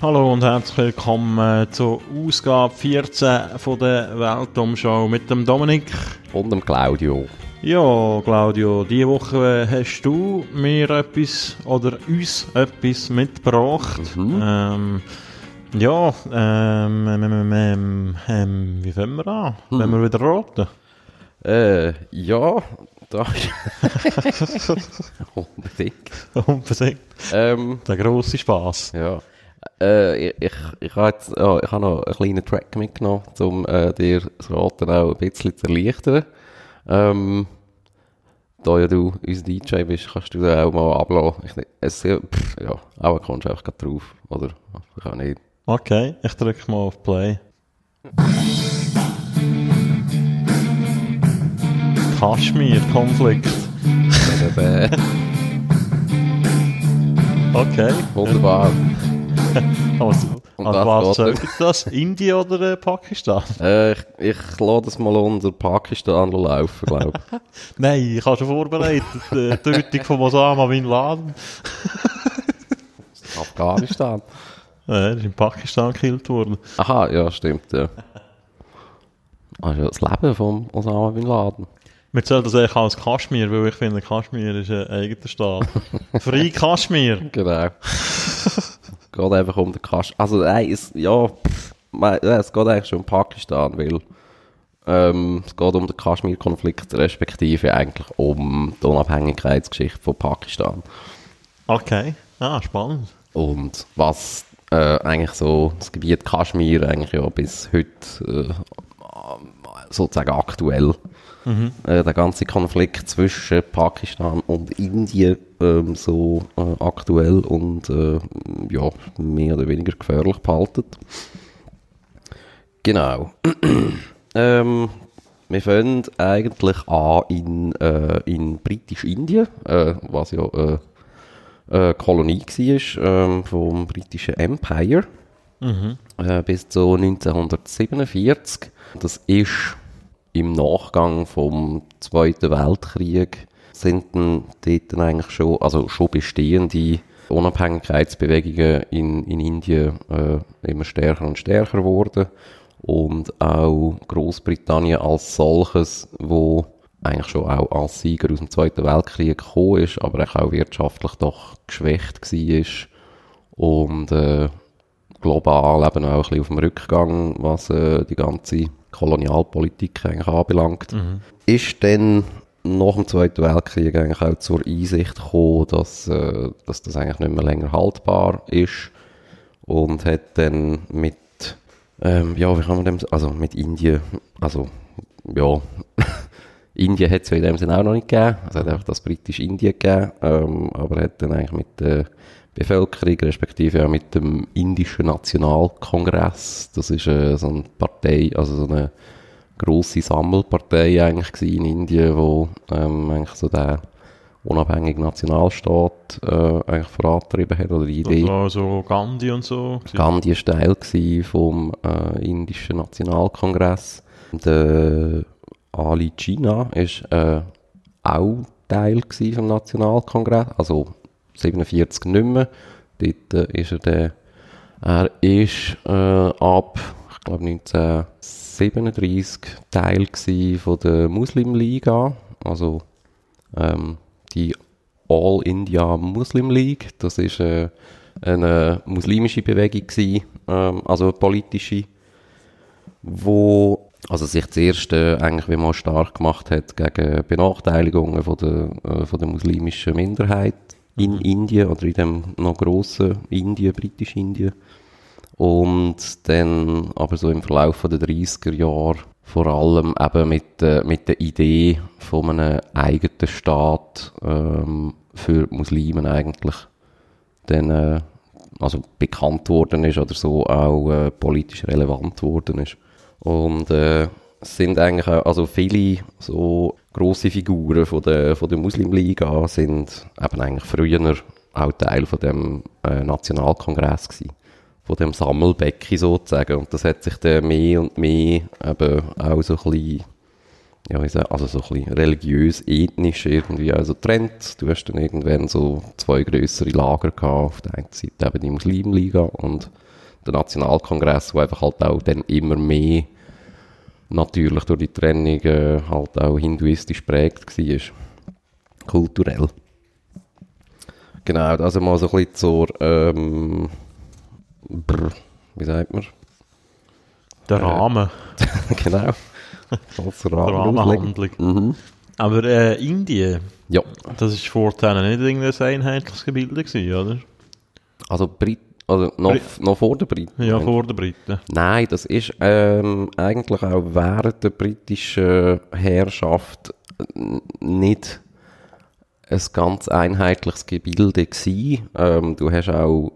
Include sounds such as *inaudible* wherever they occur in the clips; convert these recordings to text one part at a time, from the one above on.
Hallo und herzlich willkommen zur Ausgabe 14 von der Weltumschau mit dem Dominik. Und dem Claudio. Ja, Claudio, diese Woche hast du mir etwas oder uns etwas mitgebracht. Mhm. Ähm, ja, ähm, ähm, ähm, ähm, ähm, wie fangen wir an? Hm. Wenn wir wieder roten? Äh, ja, da *laughs* Unbedingt. Unbedingt. Ähm, Der grosse Spass. ja. Äh, ich, ich, habe jetzt, ja, ich habe noch einen kleinen Track mitgenommen, um äh, dir das Raten auch ein bisschen zu erleichtern. Ähm, da ja du unser DJ bist, kannst du da auch mal ablassen. Ich, es, ja, pff, ja, aber kommst du einfach grad drauf, oder? Ich kann nicht. Okay, ich drücke mal auf Play. Kaschmir-Konflikt. *laughs* Okay. wunderbar. Und *laughs* also das was geht sagt das? Indien oder äh, Pakistan? *laughs* Äh, ich, ich lasse das mal unter Pakistan laufen, glaube ich. *laughs* Nein, ich habe schon vorbereitet. Die Tötung von Osama Bin Laden. Afghanistan. Ja, er ist in Pakistan gekillt worden. Aha, ja, stimmt, ja. Also das Leben von Osama Bin Laden. Wir zählen das eigentlich als Kaschmir, weil ich finde, Kaschmir ist ein eigener Staat. Free Kaschmir. Genau. Es geht einfach um den Kasch... Also nein, es, ja, pff, es geht eigentlich schon um Pakistan, weil ähm, es geht um den Kaschmir-Konflikt, respektive eigentlich um die Unabhängigkeitsgeschichte von Pakistan. Okay. Ah, spannend. Und was äh, eigentlich so das Gebiet Kaschmir eigentlich ja bis heute äh, sozusagen aktuell äh, der ganze Konflikt zwischen Pakistan und Indien ähm, so äh, aktuell und äh, ja mehr oder weniger gefährlich behalten. Genau. *clears throat* ähm, wir fangen eigentlich an in, äh, in Britisch-Indien, äh, was ja äh, äh, Kolonie war ähm, vom britischen Empire äh, bis zu 1947. Das ist im Nachgang vom Zweiten Weltkrieg sind dann dort dann eigentlich schon, also schon bestehende Unabhängigkeitsbewegungen in, in Indien äh, immer stärker und stärker geworden. Und auch Großbritannien als solches, wo eigentlich schon auch als Sieger aus dem Zweiten Weltkrieg gekommen ist, aber auch wirtschaftlich doch geschwächt war. Und äh, global eben auch ein bisschen auf dem Rückgang, was äh, die ganze Kolonialpolitik eigentlich anbelangt. Ist dann nach dem Zweiten Weltkrieg eigentlich auch zur Einsicht gekommen, dass, äh, dass das eigentlich nicht mehr länger haltbar ist und hat dann mit, ähm, ja, wie kann man dem, also mit Indien, also, ja, *laughs* Indien hat es ja in dem Sinne auch noch nicht gegeben. Es hat einfach das britische Indien gegeben, ähm, aber hat dann eigentlich mit der Bevölkerung, respektive auch mit dem indischen Nationalkongress, das ist äh, so eine Partei, also so eine grosse Sammelpartei eigentlich in Indien, wo ähm, eigentlich so der unabhängige Nationalstaat äh, eigentlich vorantrieben hat, oder die Idee. Das war so Gandhi und so. Gandhi war Teil vom äh, indischen Nationalkongress. Der Ali Jinnah ist äh, auch Teil vom Nationalkongress, also 47 nicht mehr. Dort äh, ist er der, er ist äh, ab, ich glaube 1937 Teil von der Muslimliga, also ähm, die All India Muslim League. Das ist äh, eine muslimische Bewegung gewesen, ähm, also eine politische, wo also sich zuerst äh, eigentlich wie man stark gemacht hat gegen Benachteiligungen von der, äh, von der muslimischen Minderheit in Indien oder in dem noch grossen Indien, britisch-Indien. Und dann aber so im Verlauf der 30er Jahre vor allem eben mit, äh, mit der Idee von einem eigenen Staat ähm, für Muslime eigentlich dann äh, also bekannt worden ist oder so auch äh, politisch relevant worden ist. Und äh, es sind eigentlich auch, also viele so grosse Figuren von der, von der Muslimliga sind eben eigentlich früher auch Teil von dem äh, Nationalkongress gewesen von dem Sammelbecken sozusagen. Und das hat sich dann mehr und mehr eben auch so ein bisschen, ja, also so ein religiös, ethnisch irgendwie also trennt. Du hast dann irgendwann so zwei größere Lager gehabt. Auf der einen Seite eben die Muslimliga und der Nationalkongress, wo einfach halt auch dann immer mehr natürlich durch die Trennung äh, halt auch hinduistisch prägt war. Kulturell. Genau, also mal so ein bisschen zur, ähm, brr, wie sagt man? Der Äh, Rahmen, *laughs* genau. Als Rahmenhandlung. Mhm. Aber äh, Indien, Ja, das ist vorher nicht irgendein einheitliches Gebilde gewesen, oder? also, Brit also noch, noch vor der Briten. Ja, vor den Briten. Nein, das ist ähm, eigentlich auch während der britischen Herrschaft n- nicht ein ganz einheitliches Gebilde gewesen. Ähm, du hast auch,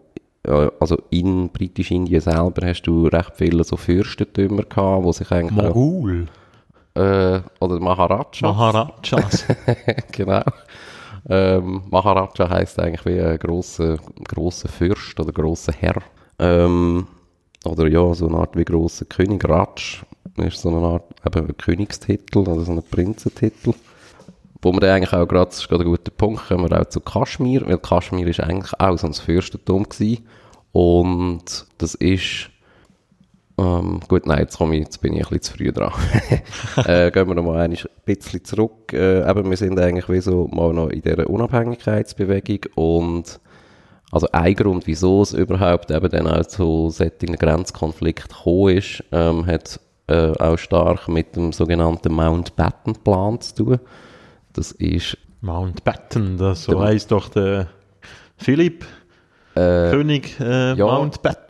äh, also in britisch-Indien selber hast du recht viele so Fürstentümer gehabt, wo sich eigentlich Mogul. auch, äh, oder Maharaja, Maharajas. *laughs* genau. Ähm, Maharaja heisst eigentlich wie ein grosser, grosser Fürst oder grosser Herr. Ähm, oder ja, so eine Art wie grosser König. Raj ist so eine Art eben Königstitel oder so ein Prinzentitel. Wo wir dann eigentlich auch gerade, das ist gerade ein guter Punkt, kommen wir auch zu Kaschmir, weil Kaschmir ist eigentlich auch so ein Fürstentum gewesen. Und das ist ähm, gut, nein, jetzt, komme ich, jetzt bin ich ein bisschen zu früh dran. *laughs* äh, gehen wir noch mal ein bisschen zurück. Äh, eben, wir sind eigentlich wie so mal noch in dieser Unabhängigkeitsbewegung und also ein Grund, wieso es überhaupt eben dann auch zu solchen Grenzkonflikten gekommen ist, ähm, hat äh, auch stark mit dem sogenannten Mountbatten-Plan zu tun. Das ist Mountbatten, das so heisst doch der Philipp, äh, König äh, ja.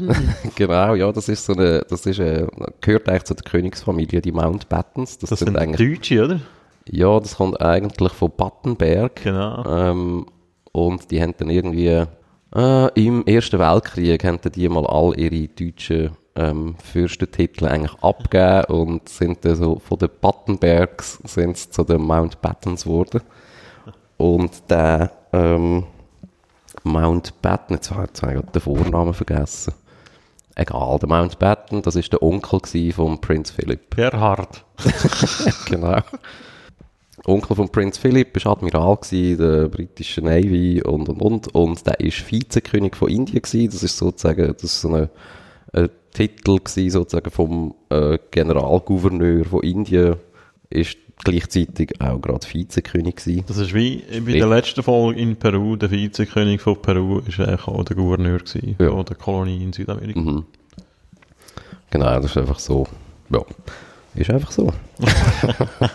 *laughs* Genau, ja, das ist so eine, das ist äh, gehört eigentlich zu der Königsfamilie, die Mountbattens. Das, Das sind sind eigentlich, Deutsche, oder? ja, das kommt eigentlich von Battenberg. Genau. Ähm, und die haben dann irgendwie äh, im Ersten Weltkrieg haben die mal all ihre deutschen ähm, Fürstentitel eigentlich abgegeben und sind dann so von den Battenbergs sind zu den Mountbattens geworden. Und der ähm, Mountbatten, jetzt habe ich gerade den Vornamen vergessen. Egal, der Mountbatten, das ist der Onkel von Prinz Philipp. Gerhard. *laughs* genau. Onkel von Prinz Philipp war Admiral gewesen, der britischen Navy und und und und der ist Vizekönig von Indien gewesen. Das ist sozusagen das ist so eine, ein Titel gewesen, sozusagen vom äh, Generalgouverneur von Indien ist gleichzeitig auch gerade Vizekönig gewesen. Das ist wie bei der letzten Folge in Peru, der Vizekönig von Peru ist eigentlich auch der Gouverneur gewesen, Ja. von der Kolonie in Südamerika. Mhm. Genau, das ist einfach so. Ja, ist einfach so. *laughs*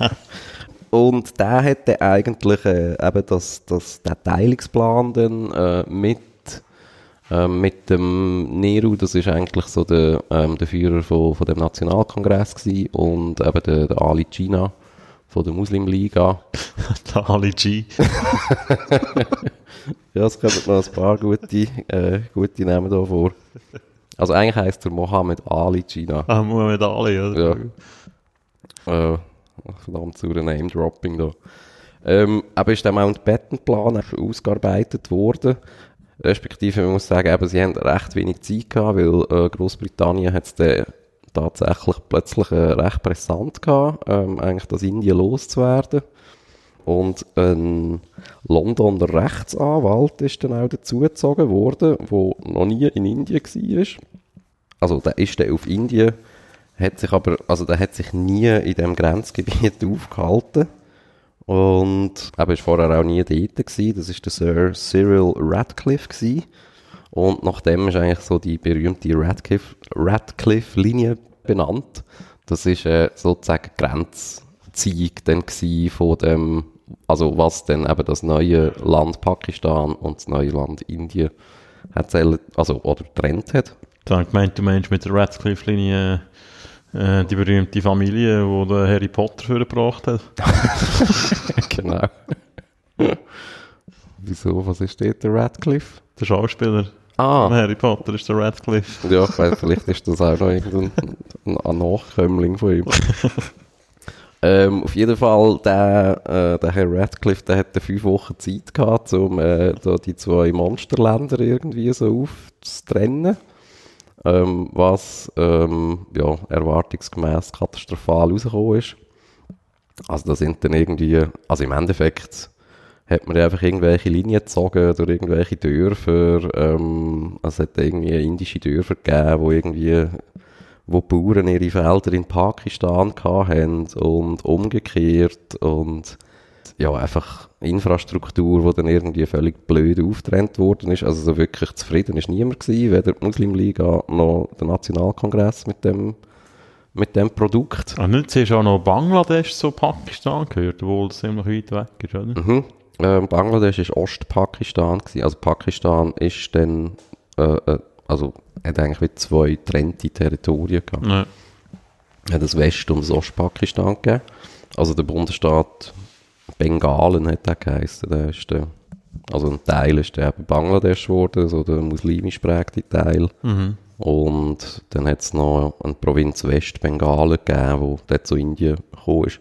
Und der hat dann eigentlich äh, eben das, das, den Teilungsplan dann äh, mit, äh, mit dem Nehru, das ist eigentlich so der, ähm, der Führer von, von dem Nationalkongress gewesen und eben der, der Ali China von der Muslimliga. *laughs* Der Ali G. *laughs* Ja, es kommen noch ein paar gute, äh, gute Namen da vor. Also eigentlich heisst er Mohammed Ali China. Ah, Muhammad Ali, oder? Ja. Äh, verdammt zu Name-Dropping da. Ähm, aber ist der Mountbatten-Plan ausgearbeitet worden? Respektive, man muss sagen, eben, sie haben recht wenig Zeit gehabt, weil äh, Großbritannien hat es tatsächlich plötzlich äh, recht brisant gehabt, ähm, eigentlich das Indien loszuwerden. Und ein Londoner Rechtsanwalt ist dann auch dazugezogen worden, der noch nie in Indien war. Also der ist dann auf Indien, hat sich aber, also der hat sich nie in dem Grenzgebiet *laughs* aufgehalten. Und er war vorher auch nie dort gewesen. Das ist der Sir Cyril Radcliffe gewesen. Und nachdem ist eigentlich so die berühmte Radcliffe- Radcliffe-Linie benannt. Das ist äh, sozusagen die Grenzziehung dann von dem, also was dann eben das neue Land Pakistan und das neue Land Indien hat, also, oder getrennt hat. Dann gemeint, du meinst mit der Radcliffe-Linie äh, die berühmte Familie, die der Harry Potter vorgebracht hat. *laughs* genau. *laughs* Wieso, was ist dort der Radcliffe? Der Schauspieler Ah, Harry Potter ist der Radcliffe. ja, ich vielleicht ist das auch noch irgendein ein, ein Nachkömmling von ihm. ähm, auf jeden Fall, der, äh, der Herr Radcliffe, der hatte fünf Wochen Zeit gehabt, um äh, da die zwei Monsterländer irgendwie so aufzutrennen. Ähm, was ähm, ja, erwartungsgemäß katastrophal rausgekommen ist. Also da sind dann irgendwie, also im Endeffekt hat man einfach irgendwelche Linien gezogen durch irgendwelche Dörfer. Ähm, also es hat irgendwie indische Dörfer gegeben, wo irgendwie wo die Bauern ihre Felder in Pakistan hatten und umgekehrt und ja, einfach Infrastruktur, die dann irgendwie völlig blöd auftrennt worden ist. Also so wirklich zufrieden ist niemand gewesen, weder die Muslimliga noch der Nationalkongress mit dem, mit dem Produkt. Und nicht siehst du auch noch Bangladesch zu Pakistan gehört, obwohl es ziemlich weit weg ist, oder? Mhm. Ähm, Bangladesch ist Ostpakistan gewesen. Also Pakistan ist dann, äh, äh, also hat eigentlich wie zwei getrennte Territorien gehabt. Ja. Hat das West- und das Ostpakistan gegeben. Also der Bundesstaat Bengalen hat der geheißen. Der ist der, also ein Teil ist der eben Bangladesch geworden, so der muslimisch prägte Teil. Mhm. Und dann hat es noch eine Provinz Westbengalen gegeben, wo dort zu Indien gekommen ist.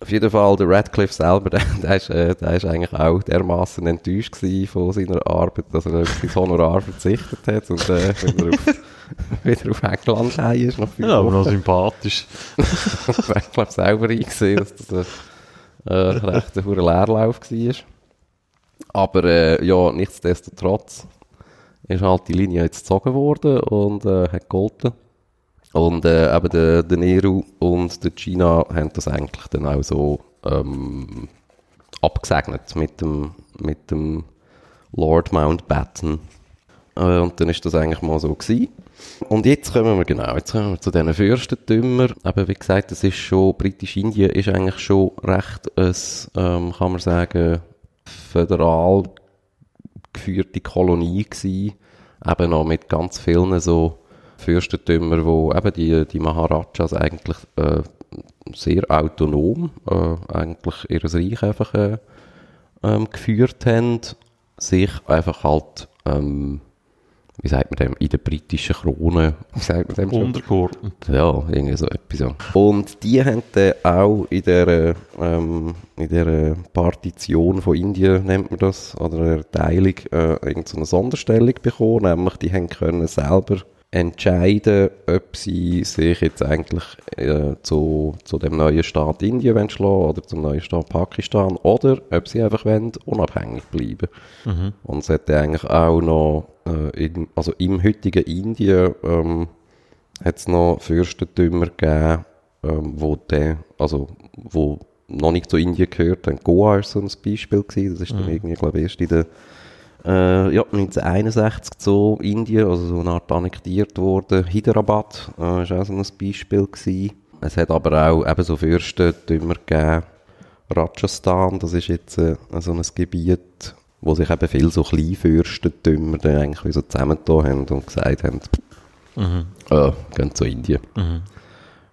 Auf jeden Fall, der Radcliffe selber, *laughs* der, der, ist, äh, der ist eigentlich auch dermaßen enttäuscht von seiner Arbeit, dass er auf sein Honorar verzichtet hat und äh, *laughs* wieder, auf, wieder auf England heim ist. Fünf Ja, aber noch sympathisch. *laughs* ich glaube selber eingesehen, dass das ein äh, recht ein Leerlauf war. Aber äh, ja, nichtsdestotrotz ist halt die Linie jetzt gezogen worden und äh, hat gegolten. Und äh, eben der, der Nehru und der China haben das eigentlich dann auch so ähm, abgesegnet mit dem, mit dem Lord Mountbatten. Äh, und dann ist das eigentlich mal so gewesen. Und jetzt kommen wir, genau, jetzt kommen wir zu diesen Fürstentümern. Aber wie gesagt, das ist schon, Britisch-Indien ist eigentlich schon recht ein, ähm, kann man sagen, föderal geführte Kolonie gewesen. Eben noch mit ganz vielen so Fürstentümern, wo eben die, die Maharajas eigentlich äh, sehr autonom äh, eigentlich ihr Reich einfach äh, ähm, geführt haben, sich einfach halt, ähm, wie sagt man dem, in der britischen Krone, wie sagt man dem schon? Untergeordnet. Ja, irgendwie so etwas. Ja. Und die haben dann auch in der, ähm, in der Partition von Indien, nennt man das, oder der Teilung, äh, irgend so eine Sonderstellung bekommen, nämlich die haben können selber entscheiden, ob sie sich jetzt eigentlich äh, zu, zu dem neuen Staat Indien wollen schlagen oder zum neuen Staat Pakistan oder ob sie einfach wollen, unabhängig bleiben. Und es hat dann eigentlich auch noch, äh, in, also im heutigen Indien, ähm, hat es noch Fürstentümer gegeben, ähm, wo, der, also, wo noch nicht zu Indien gehört haben. Goa ist so ein Beispiel gewesen. Das ist dann irgendwie, glaube ich, erst in der, äh, ja, 1961 zu Indien, also so eine Art annektiert worden. Hyderabad äh, ist auch so ein Beispiel gewesen. Es hat aber auch eben so Fürstentümer gegeben. Rajasthan, das ist jetzt äh, so ein Gebiet, wo sich eben viele so Kleinfürstentümer dann eigentlich so zusammengetan haben und gesagt haben, Mhm. äh, gehen zu Indien. Mhm.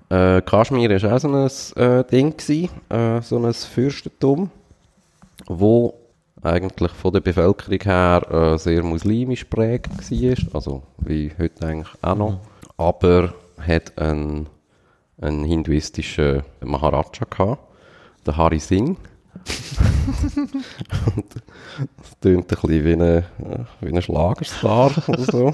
Äh, Kaschmir war auch so ein äh, Ding, gewesen, äh, so ein Fürstentum, wo eigentlich von der Bevölkerung her äh, sehr muslimisch prägt war, also wie heute eigentlich auch noch, aber hat einen, einen hinduistischen Maharaja gehabt, der Hari Singh. *laughs* Und das tönt ein bisschen wie ein, wie ein Schlagerstar oder so.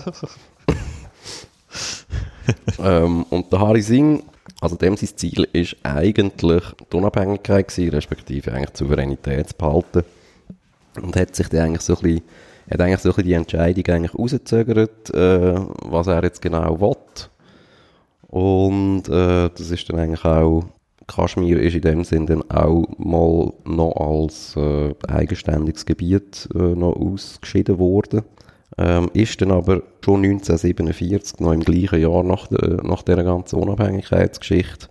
*laughs* ähm, und der Hari Singh, also dem sein Ziel ist eigentlich die Unabhängigkeit gewesen, respektive eigentlich die Souveränität zu behalten. Und hat sich dann eigentlich so ein bisschen, hat eigentlich so ein bisschen die Entscheidung eigentlich rausgezögert, äh, was er jetzt genau will. Und äh, das ist dann eigentlich auch, Kaschmir ist in dem Sinn dann auch mal noch als äh, eigenständiges Gebiet äh, noch ausgeschieden worden. Ähm, ist dann aber schon 1947, noch im gleichen Jahr nach, der, nach dieser ganzen Unabhängigkeitsgeschichte,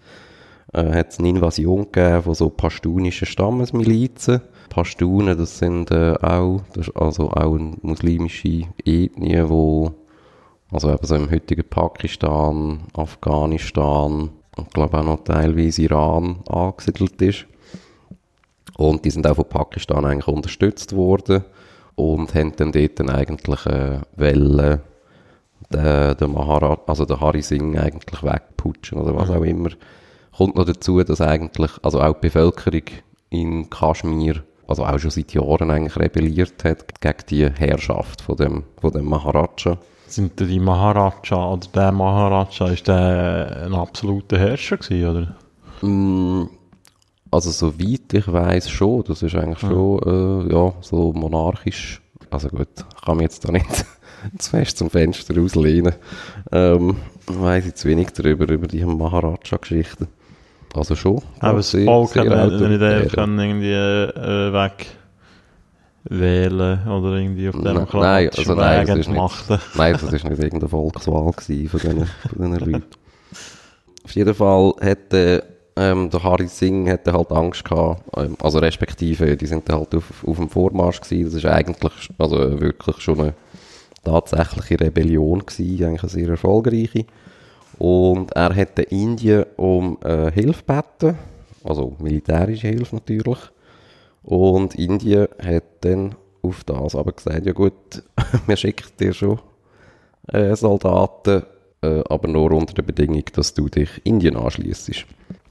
äh, hat es eine Invasion gegeben von so pashtunischen Stammesmilizen. Pashtunen, das sind äh, auch, das ist also auch eine muslimische Ethnie, wo also eben so im heutigen Pakistan, Afghanistan und glaube auch noch teilweise Iran angesiedelt ist. Und die sind auch von Pakistan eigentlich unterstützt worden und haben dann dort dann eigentlich äh, Welle den, den Maharaj, also den Hari Singh eigentlich wegputschen oder was auch immer. Kommt noch dazu, dass eigentlich, also auch die Bevölkerung in Kaschmir, also auch schon seit Jahren eigentlich rebelliert hat gegen die Herrschaft von dem, von dem Maharaja. Sind die Maharaja oder der Maharaja, ist der ein absoluter Herrscher gewesen, oder? Mm, Also soweit ich weiß schon, das ist eigentlich Ja. schon, äh, ja, so monarchisch. Also gut, ich kann mich jetzt da nicht *laughs* zu fest zum Fenster auslehnen. Ähm, weiss ich zu wenig darüber, über die Maharaja-Geschichten. Also schon. Aber Volk hat autoritär. nicht können irgendwie äh, weg wählen oder irgendwie auf Nein, demokratischen nein, also nein, das ist nicht-. Nein, das war nicht irgendeine Volkswahl gewesen von diesen, von diesen Leuten. Auf jeden Fall hätte ähm, der Harry Singh hätte halt Angst gehabt, ähm, also respektive, die sind halt auf, auf dem Vormarsch gewesen. Das ist eigentlich, also wirklich schon eine tatsächliche Rebellion gewesen, eigentlich eine sehr erfolgreiche. Und er hätte Indien um äh, Hilfe gebeten, also militärische Hilfe natürlich. Und Indien hat dann auf das aber gesagt, ja gut, *laughs* wir schicken dir schon äh, Soldaten, äh, aber nur unter der Bedingung, dass du dich Indien anschließt.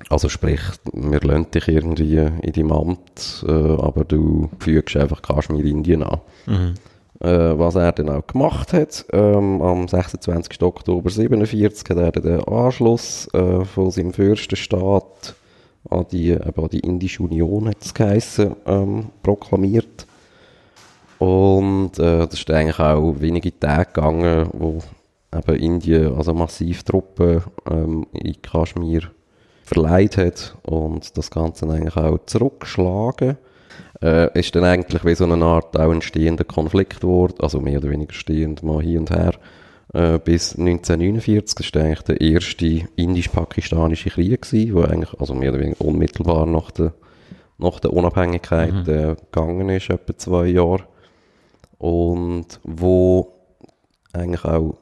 Also sprich, wir lassen dich irgendwie in deinem Amt, äh, aber du fügst einfach Kaschmir Indien an. Mhm. Äh, was er dann auch gemacht hat, ähm, am 26. Oktober 47 hat er den Anschluss äh, von seinem Fürstenstaat an die, eben an die Indische Union, hat es geheissen, ähm, proklamiert. Und äh, das ist eigentlich auch wenige Tage gegangen, wo eben Indien also massiv Truppen ähm, in Kaschmir verleiht hat und das Ganze eigentlich auch zurückgeschlagen. Äh, ist dann eigentlich wie so eine Art auch ein stehender Konflikt geworden, also mehr oder weniger stehend mal hier und her, äh, bis 1949. Das war eigentlich der erste indisch-pakistanische Krieg gewesen, wo eigentlich, also mehr oder weniger unmittelbar nach der, nach der Unabhängigkeit äh, gegangen ist, etwa zwei Jahre. Und wo eigentlich auch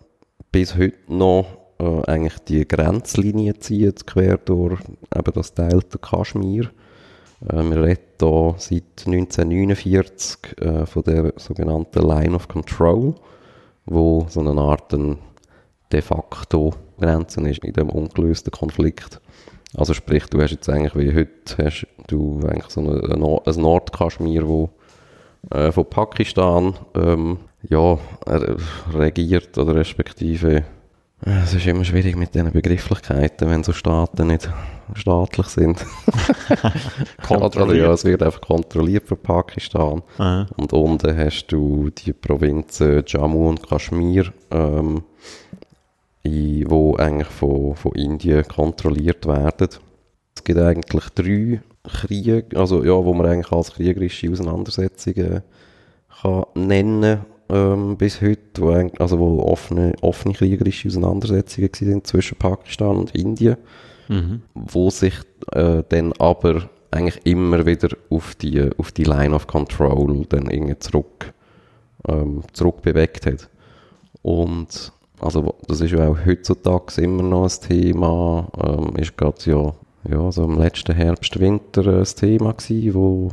bis heute noch äh, eigentlich die Grenzlinie zieht, quer durch eben das Delta Kaschmir. Äh, wir reden hier seit 1949 äh, von der sogenannten Line of Control, wo so eine Art ein de facto Grenze ist in dem ungelösten Konflikt. Also sprich, du hast jetzt eigentlich wie heute hast du eigentlich so ein Nord- ein Nordkaschmir, wo äh, von Pakistan ähm, ja, er- regiert oder respektive äh, es ist immer schwierig mit diesen Begrifflichkeiten, wenn so Staaten nicht staatlich sind. *laughs* Oder, ja, es wird einfach kontrolliert von Pakistan. Aha. Und unten hast du die Provinzen Jammu und Kaschmir, ähm, in, wo eigentlich von, von Indien kontrolliert werden. Es gibt eigentlich drei Kriege, also ja, wo man eigentlich als kriegerische Auseinandersetzungen kann nennen ähm, bis heute, wo, also wo offene, offene kriegerische Auseinandersetzungen sind zwischen Pakistan und Indien Mhm. wo sich äh, dann aber eigentlich immer wieder auf die, auf die Line of Control dann irgendwie zurück, ähm, zurückbewegt hat. Und also das ist ja auch heutzutage immer noch ein Thema, ähm, ist gerade ja, ja so im letzten Herbst, Winter ein Thema gewesen, wo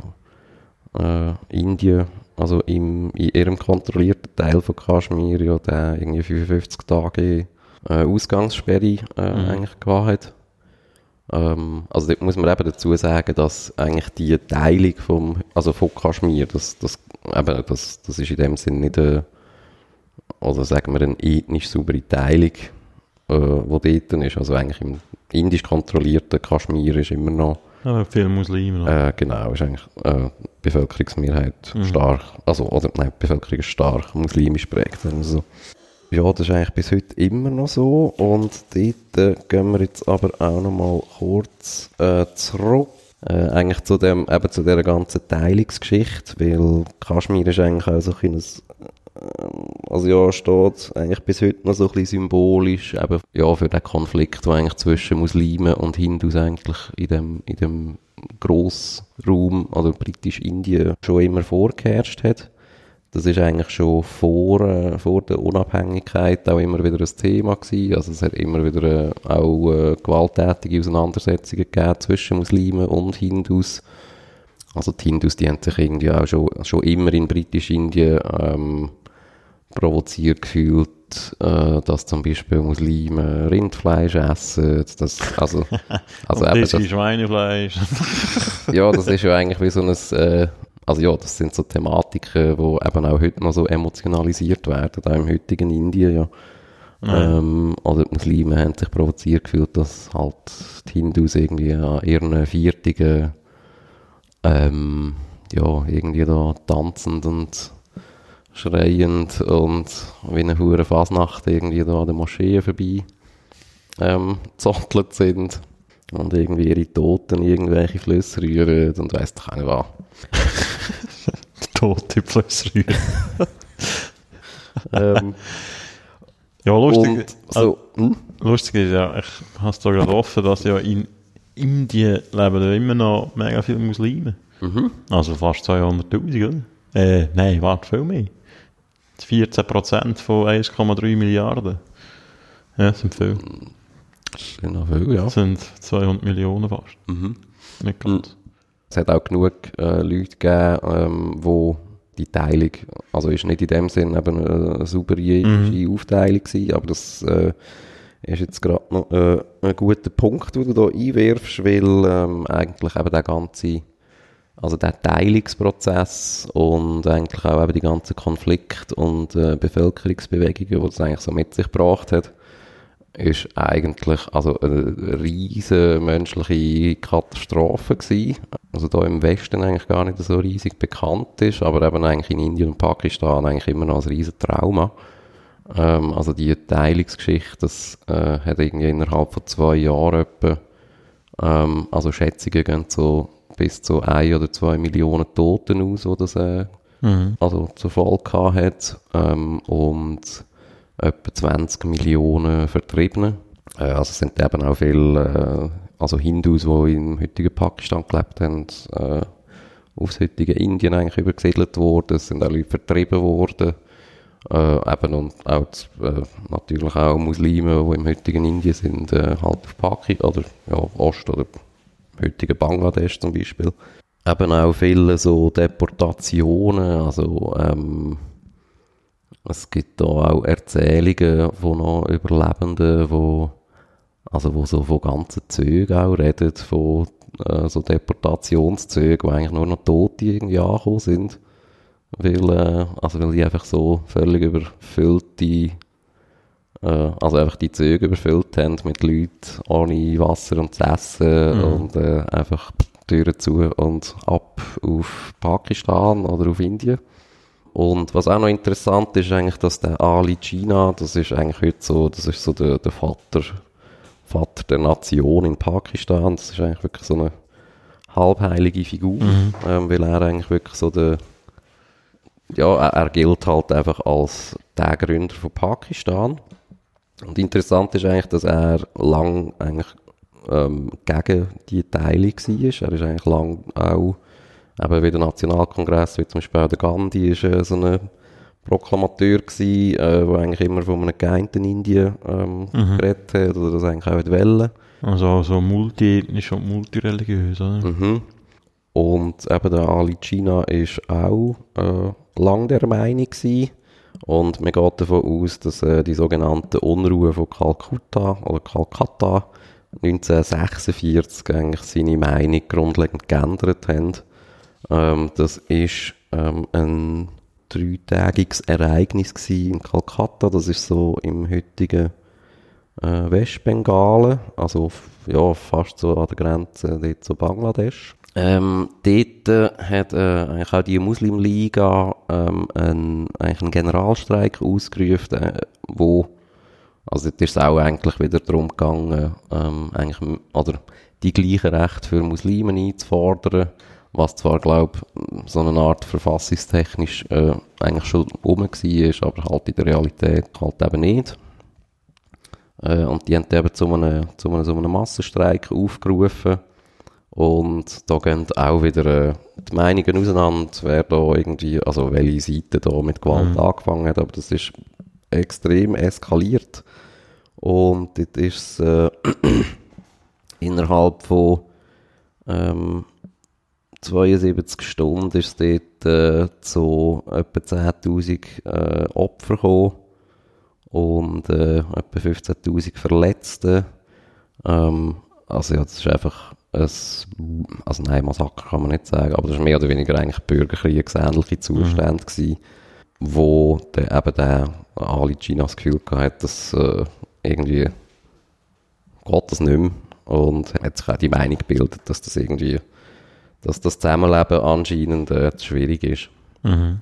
äh, Indien, also im, in ihrem kontrollierten Teil von Kaschmir ja der irgendwie 55 Tage äh, Ausgangssperre äh, Mhm. eigentlich gehabt hat. Ähm, also dort muss man eben dazu sagen, dass eigentlich die Teilung vom, also von Kaschmir, das, das, eben, das, das ist in dem Sinn nicht eine, oder sagen wir eine ethnisch saubere Teilung, äh, wo dort ist. Also eigentlich im indisch kontrollierten Kaschmir ist immer noch Ja, viele Muslime. äh, genau, ist eigentlich äh, Bevölkerungsmehrheit Mhm. stark, also, oder nein, die Bevölkerung ist stark muslimisch prägt. sagen wir so. Ja, das ist eigentlich bis heute immer noch so und dort äh, gehen wir jetzt aber auch noch mal kurz äh, zurück. Äh, eigentlich zu dem, eben zu dieser ganzen Teilungsgeschichte, weil Kaschmir ist eigentlich auch so ein ähm, also ja, steht eigentlich bis heute noch so ein bisschen symbolisch eben, ja, für den Konflikt, der eigentlich zwischen Muslimen und Hindus eigentlich in dem, in dem Grossraum, also britisch-Indien, schon immer vorgeherrscht hat. Das ist eigentlich schon vor, äh, vor der Unabhängigkeit auch immer wieder ein Thema gewesen. Also es hat immer wieder äh, auch äh, gewalttätige Auseinandersetzungen gegeben zwischen Muslimen und Hindus. Also die Hindus, die haben sich irgendwie auch schon, schon immer in britisch-Indien ähm, provoziert gefühlt, äh, dass zum Beispiel Muslime Rindfleisch essen. Das, also, *laughs* also Und eben, das Schweinefleisch. *laughs* ja, das ist ja eigentlich wie so ein, äh, also ja, das sind so Thematiken, die eben auch heute noch so emotionalisiert werden, auch im heutigen Indien, ja. Ja. Ähm, oder die Muslime haben sich provoziert gefühlt, dass halt die Hindus irgendwie an ihren viertigen ähm, ja, irgendwie da tanzend und schreiend und wie eine hure Fasnacht irgendwie da an der Moschee vorbei ähm, sind und irgendwie ihre Toten irgendwelche Flüsse rühren und weiss doch nicht was. *laughs* Tote Flüsse rühren. ähm, *laughs* Ja, lustig, so, hm? lustig ist ja, ich habe es da gerade offen, dass ja in Indien leben ja immer noch mega viele Muslime. Mhm. Also fast 200'000, oder? Äh, nein, warte, viel mehr. 14% von 1,3 Milliarden. Ja, das sind viel. Das sind noch viel, ja. Das sind 200 Millionen fast. Mhm. Nicht ganz. Es hat auch genug äh, Leute gegeben, ähm, wo die Teilung, also ist nicht in dem Sinn eben eine, saubere ethische Aufteilung gewesen, aber das äh, ist jetzt gerade noch äh, ein guter Punkt, den du da einwirfst, weil ähm, eigentlich eben der ganze, also der Teilungsprozess und eigentlich auch eben die ganzen Konflikte und äh, Bevölkerungsbewegungen, die das eigentlich so mit sich gebracht hat, ist eigentlich also eine riesige menschliche Katastrophe gewesen. Also da im Westen eigentlich gar nicht so riesig bekannt ist, aber eben eigentlich in Indien und Pakistan eigentlich immer noch ein riesen Trauma. Ähm, also die Teilungsgeschichte, das äh, hat irgendwie innerhalb von zwei Jahren etwa, ähm, also Schätzungen gehen so bis zu ein oder zwei Millionen Toten aus, wo das äh, Mhm. also zur Folge gehabt hat ähm, und etwa 20 Millionen Vertriebene. Äh, also sind eben auch viele äh, also Hindus, die im heutigen Pakistan gelebt haben, äh, aufs heutige Indien eigentlich übergesiedelt worden. Es sind auch Leute vertrieben worden. Äh, eben und auch äh, natürlich auch Muslime, die im heutigen Indien sind, äh, halt auf Pakistan oder ja, Ost- oder heutigen Bangladesch zum Beispiel. Eben auch viele so Deportationen, also ähm, es gibt da auch Erzählungen von noch Überlebenden, wo, also wo so von ganzen Zügen auch reden, von äh, so Deportationszügen, wo eigentlich nur noch Tote irgendwie angekommen sind, weil, äh, also weil die einfach so völlig überfüllte, äh, also einfach die Züge überfüllt haben mit Leuten ohne Wasser und zu essen Mhm. und äh, einfach Türen zu und ab auf Pakistan oder auf Indien. Und was auch noch interessant ist eigentlich, dass der Ali Jinnah, das ist eigentlich heute so, das ist so der, der Vater, Vater der Nation in Pakistan. Das ist eigentlich wirklich so eine halbheilige Figur, ähm, weil er eigentlich wirklich so der, ja, er, er gilt halt einfach als der Gründer von Pakistan. Und interessant ist eigentlich, dass er lang eigentlich ähm, gegen die Teilung war. Er ist eigentlich lang auch eben wie der Nationalkongress, wie zum Beispiel auch der Gandhi, ist äh, so ein Proklamateur gewesen, äh, der eigentlich immer von einem geeinten Indien ähm, geredet hat oder das eigentlich auch wollte. Also so multiethnisch und multireligiös, oder? Mhm. Und eben der Ali China ist auch äh, lang der Meinung gewesen. Und man geht davon aus, dass äh, die sogenannten Unruhen von Kalkutta oder Kalkata 1946 eigentlich seine Meinung grundlegend geändert haben. Ähm, das ist ähm, ein dreitägiges Ereignis in Kalkutta. Das ist so im heutigen äh, Westbengalen, also ja, fast so an der Grenze dort zu Bangladesch. Ähm, dort äh, hat äh, eigentlich auch die Muslimliga ähm, einen, eigentlich einen Generalstreik ausgerufen, äh, wo also dort ist es auch eigentlich wieder darum gegangen, ähm, eigentlich, oder die gleichen Rechte für Muslime einzufordern, was zwar, glaube so eine Art verfassungstechnisch äh, eigentlich schon rum war, aber halt in der Realität halt eben nicht. Äh, und die haben eben zu einem, zu einem, so einem Massenstreik aufgerufen. Und da gehen auch wieder äh, die Meinungen auseinander, wer da irgendwie, also welche Seite da mit Gewalt angefangen hat, aber das ist extrem eskaliert. Und dort ist es äh, *clears throat* innerhalb von ähm, 72 Stunden ist es dort äh, zu etwa 10'000 äh, Opfer gekommen und äh, etwa 15'000 Verletzte. Ähm, also ja, das ist einfach ein, also nein, Massaker kann man nicht sagen, aber das ist mehr oder weniger eigentlich bürgerkriegsähnliche Zustände gewesen, wo der, eben der Ali China das Gefühl hat, dass äh, irgendwie geht das nicht mehr und hat sich auch die Meinung gebildet, dass das irgendwie dass das Zusammenleben anscheinend äh, zu schwierig ist. Mhm.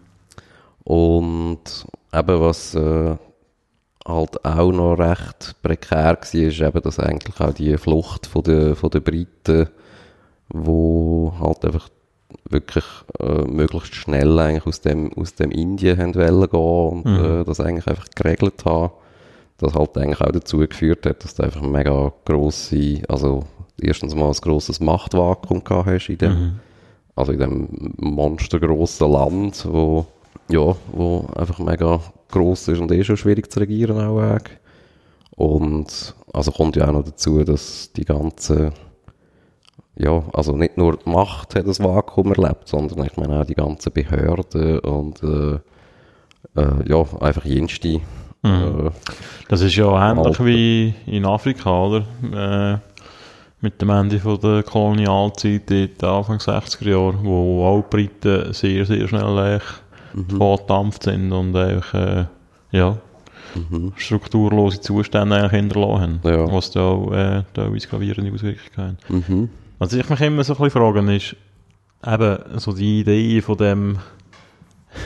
Und eben was äh, halt auch noch recht prekär war, ist eben, dass eigentlich auch die Flucht von der, von der Briten, wo halt einfach wirklich äh, möglichst schnell eigentlich aus dem, aus dem Indien haben wollen gehen und Mhm. äh, das eigentlich einfach geregelt haben, das halt eigentlich auch dazu geführt hat, dass du einfach mega grosse, also erstens mal ein grosses Machtvakuum gehabt hast in dem, Mhm. also in dem monstergrossen Land, wo, ja, wo einfach mega gross ist und eh schon schwierig zu regieren auch. eigentlich. Und also kommt ja auch noch dazu, dass die ganze, ja, also nicht nur die Macht hat das Vakuum erlebt, sondern ich meine auch die ganzen Behörden und äh, äh, ja, einfach jenste. Äh, Das ist ja ähnlich Alter. wie in Afrika, oder? Mit dem Ende von der Kolonialzeit, dort Anfang 60er Jahre, wo auch die Briten sehr, sehr schnell Mhm. vorgedampft sind und einfach, äh, ja, mhm. strukturlose Zustände eigentlich hinterlassen haben. Ja. Was da auch äh, teilweise gravierende Auswirkungen haben. Mhm. Was ich mich immer so ein bisschen frage, ist eben so die Idee von dem,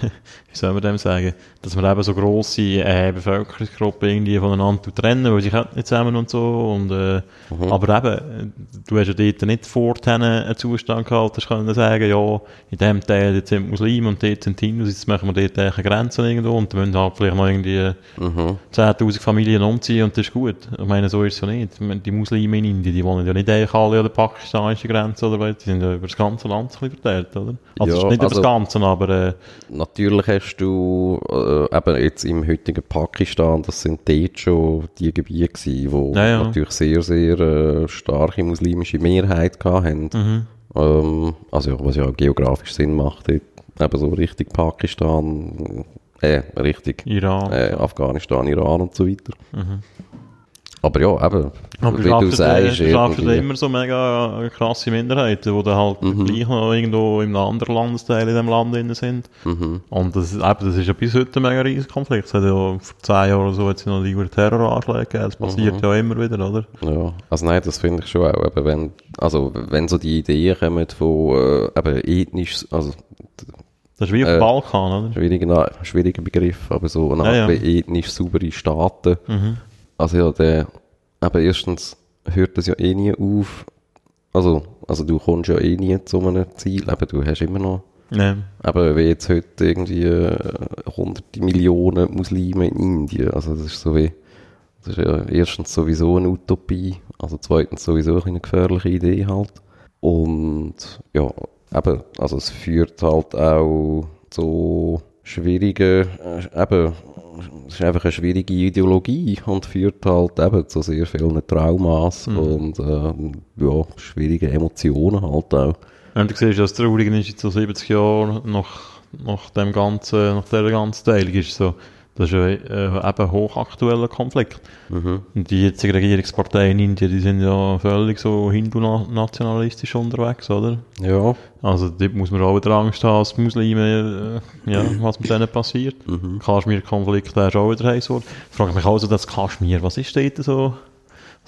*laughs* wie soll man dem sagen, dass man eben so grosse äh, Bevölkerungsgruppen irgendwie voneinander trennen, weil sie können nicht zusammen und so. Und, äh, Mhm. Aber eben, du hast ja dort nicht vorhin einen Zustand gehabt, dass können sagen, ja, in dem Teil dort sind Muslime und dort sind Hindus, jetzt machen wir dort eine Grenze irgendwo und dann müssen halt vielleicht noch irgendwie Mhm. 10'000 Familien umziehen und das ist gut. Ich meine, so ist es ja nicht. Die Muslime in Indien, die wohnen ja nicht eigentlich alle an der pakistanischen Grenze, oder was? Die sind ja über das ganze Land verteilt, oder? Also Ja, nicht über das Ganze, aber äh, Natürlich hast du äh, eben jetzt im heutigen Pakistan, das sind dort schon die Gebiete gewesen, wo Ja, ja. natürlich sehr, sehr äh, starke muslimische Mehrheit hatten. mhm. Ähm, also was ja auch geografisch Sinn macht, dort, eben so Richtung Pakistan, äh, Richtung Iran. äh, Afghanistan, Iran und so weiter. Mhm. Aber ja, eben, Aber wie du äh, sagst, schaffst irgendwie- immer so mega krasse Minderheiten, die dann halt Mhm. gleich noch irgendwo in einem anderen Landesteil in dem Land drin sind. Mhm. Und das, ist- eben, das ist ja bis heute ein mega riesiger Konflikt. Es hat ja vor zehn Jahren oder so jetzt noch die Terroranschläge gegeben. Das passiert Mhm. ja immer wieder, oder? Ja, also nein, das finde ich schon auch, eben wenn, also wenn so die Ideen kommen von äh, eben ethnisch, also Das ist wie auf Äh, dem Balkan, oder? schwieriger, schwieriger Begriff, aber so eine Ja, ja. ethnisch saubere Staaten. Mhm. Also ja, der, eben erstens hört das ja eh nie auf, also, also du kommst ja eh nie zu einem Ziel, eben du hast immer noch, Ja. eben wie jetzt heute irgendwie äh, hunderte Millionen Muslime in Indien, also das ist so wie, das ist ja erstens sowieso eine Utopie, also zweitens sowieso eine gefährliche Idee halt. Und ja, eben, also es führt halt auch zu schwierigen, äh, eben, es ist einfach eine schwierige Ideologie und führt halt eben zu sehr vielen Traumas Mhm. und ähm, ja, schwierigen Emotionen halt auch. Und du siehst, das Traurige ist jetzt so 70 Jahre nach, nach dem ganzen, nach dieser ganzen Teilung ist so, das ist ja äh, eben ein hochaktueller Konflikt. Mhm. Und die jetzigen Regierungsparteien in Indien, die sind ja völlig so hindu-nationalistisch unterwegs, oder? Ja. Also dort muss man auch wieder Angst haben, als Muslime, äh, ja, was mit denen passiert. Mhm. Kaschmir-Konflikt, der ist auch wieder heiß geworden. Ich frage mich also, das Kaschmir, was ist dort so?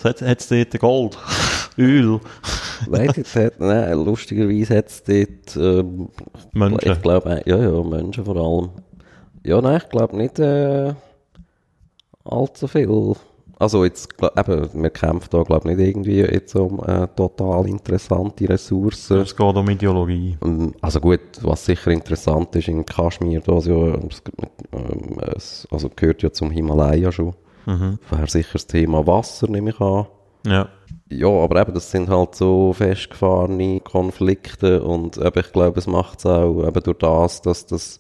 Was hat es dort? Gold? *laughs* Öl? *laughs* Hat, nein, lustigerweise hat es dort, ähm, Menschen? ich glaube, ja, ja, Menschen vor allem. Ja, nein, ich glaube nicht äh, allzu viel. Also jetzt, glaub, eben, wir kämpfen da, glaube ich, nicht irgendwie jetzt um äh, total interessante Ressourcen. Es geht um Ideologie. Also gut, was sicher interessant ist in Kaschmir, da ist ja, es, also gehört ja zum Himalaya schon. Mhm. Wäre sicher das Thema Wasser, nehme ich an. Ja. Ja, aber eben, das sind halt so festgefahrene Konflikte und eben, ich glaube, es macht es auch eben durch das, dass das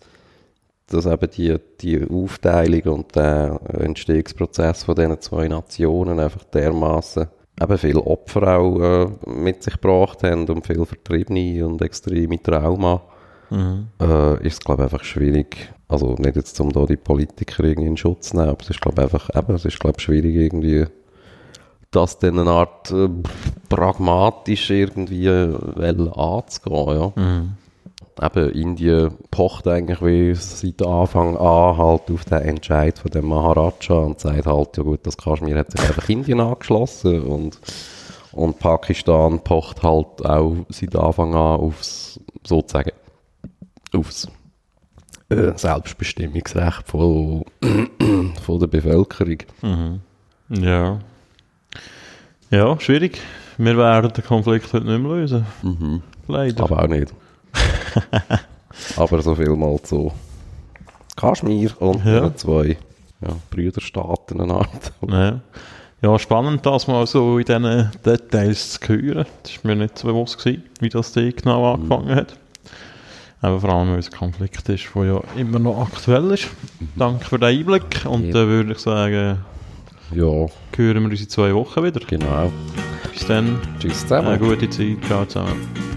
dass eben die, die Aufteilung und der Entstehungsprozess von diesen zwei Nationen einfach dermaßen eben viele Opfer auch äh, mit sich gebracht haben und viele Vertriebene und extreme Trauma, Mhm. äh, ist es, glaube ich, einfach schwierig, also nicht jetzt, um da die Politiker irgendwie in Schutz zu nehmen, aber es ist, glaube ich, einfach, eben, es ist, glaube ich, schwierig irgendwie, das dann eine Art äh, pragmatisch irgendwie äh, anzugehen, ja. Mhm. Eben, Indien pocht eigentlich wie seit Anfang an halt auf den Entscheid von dem Maharaja und sagt halt, ja gut, das Kaschmir hat sich einfach Indien angeschlossen und, Und Pakistan pocht halt auch seit Anfang an aufs, sozusagen, aufs äh, Selbstbestimmungsrecht von, *clears throat* von der Bevölkerung. Mhm. Ja. Ja, schwierig. Wir werden den Konflikt heute nicht mehr lösen. Mhm. Leider. Aber auch nicht. *laughs* *laughs* Aber so viel mal zu Kaschmir und Ja. zwei ja, Brüderstaaten. Ja. ja, spannend, das mal so in diesen Details zu hören. Das war mir nicht so bewusst, gewesen, wie das Ding genau angefangen hat. Aber vor allem, weil es ein Konflikt ist, der ja immer noch aktuell ist. Danke für den Einblick. Und dann würde ich sagen, Ja, hören wir uns in zwei Wochen wieder. genau. Bis dann, Tschüss zusammen. eine gute Zeit. Ciao zusammen.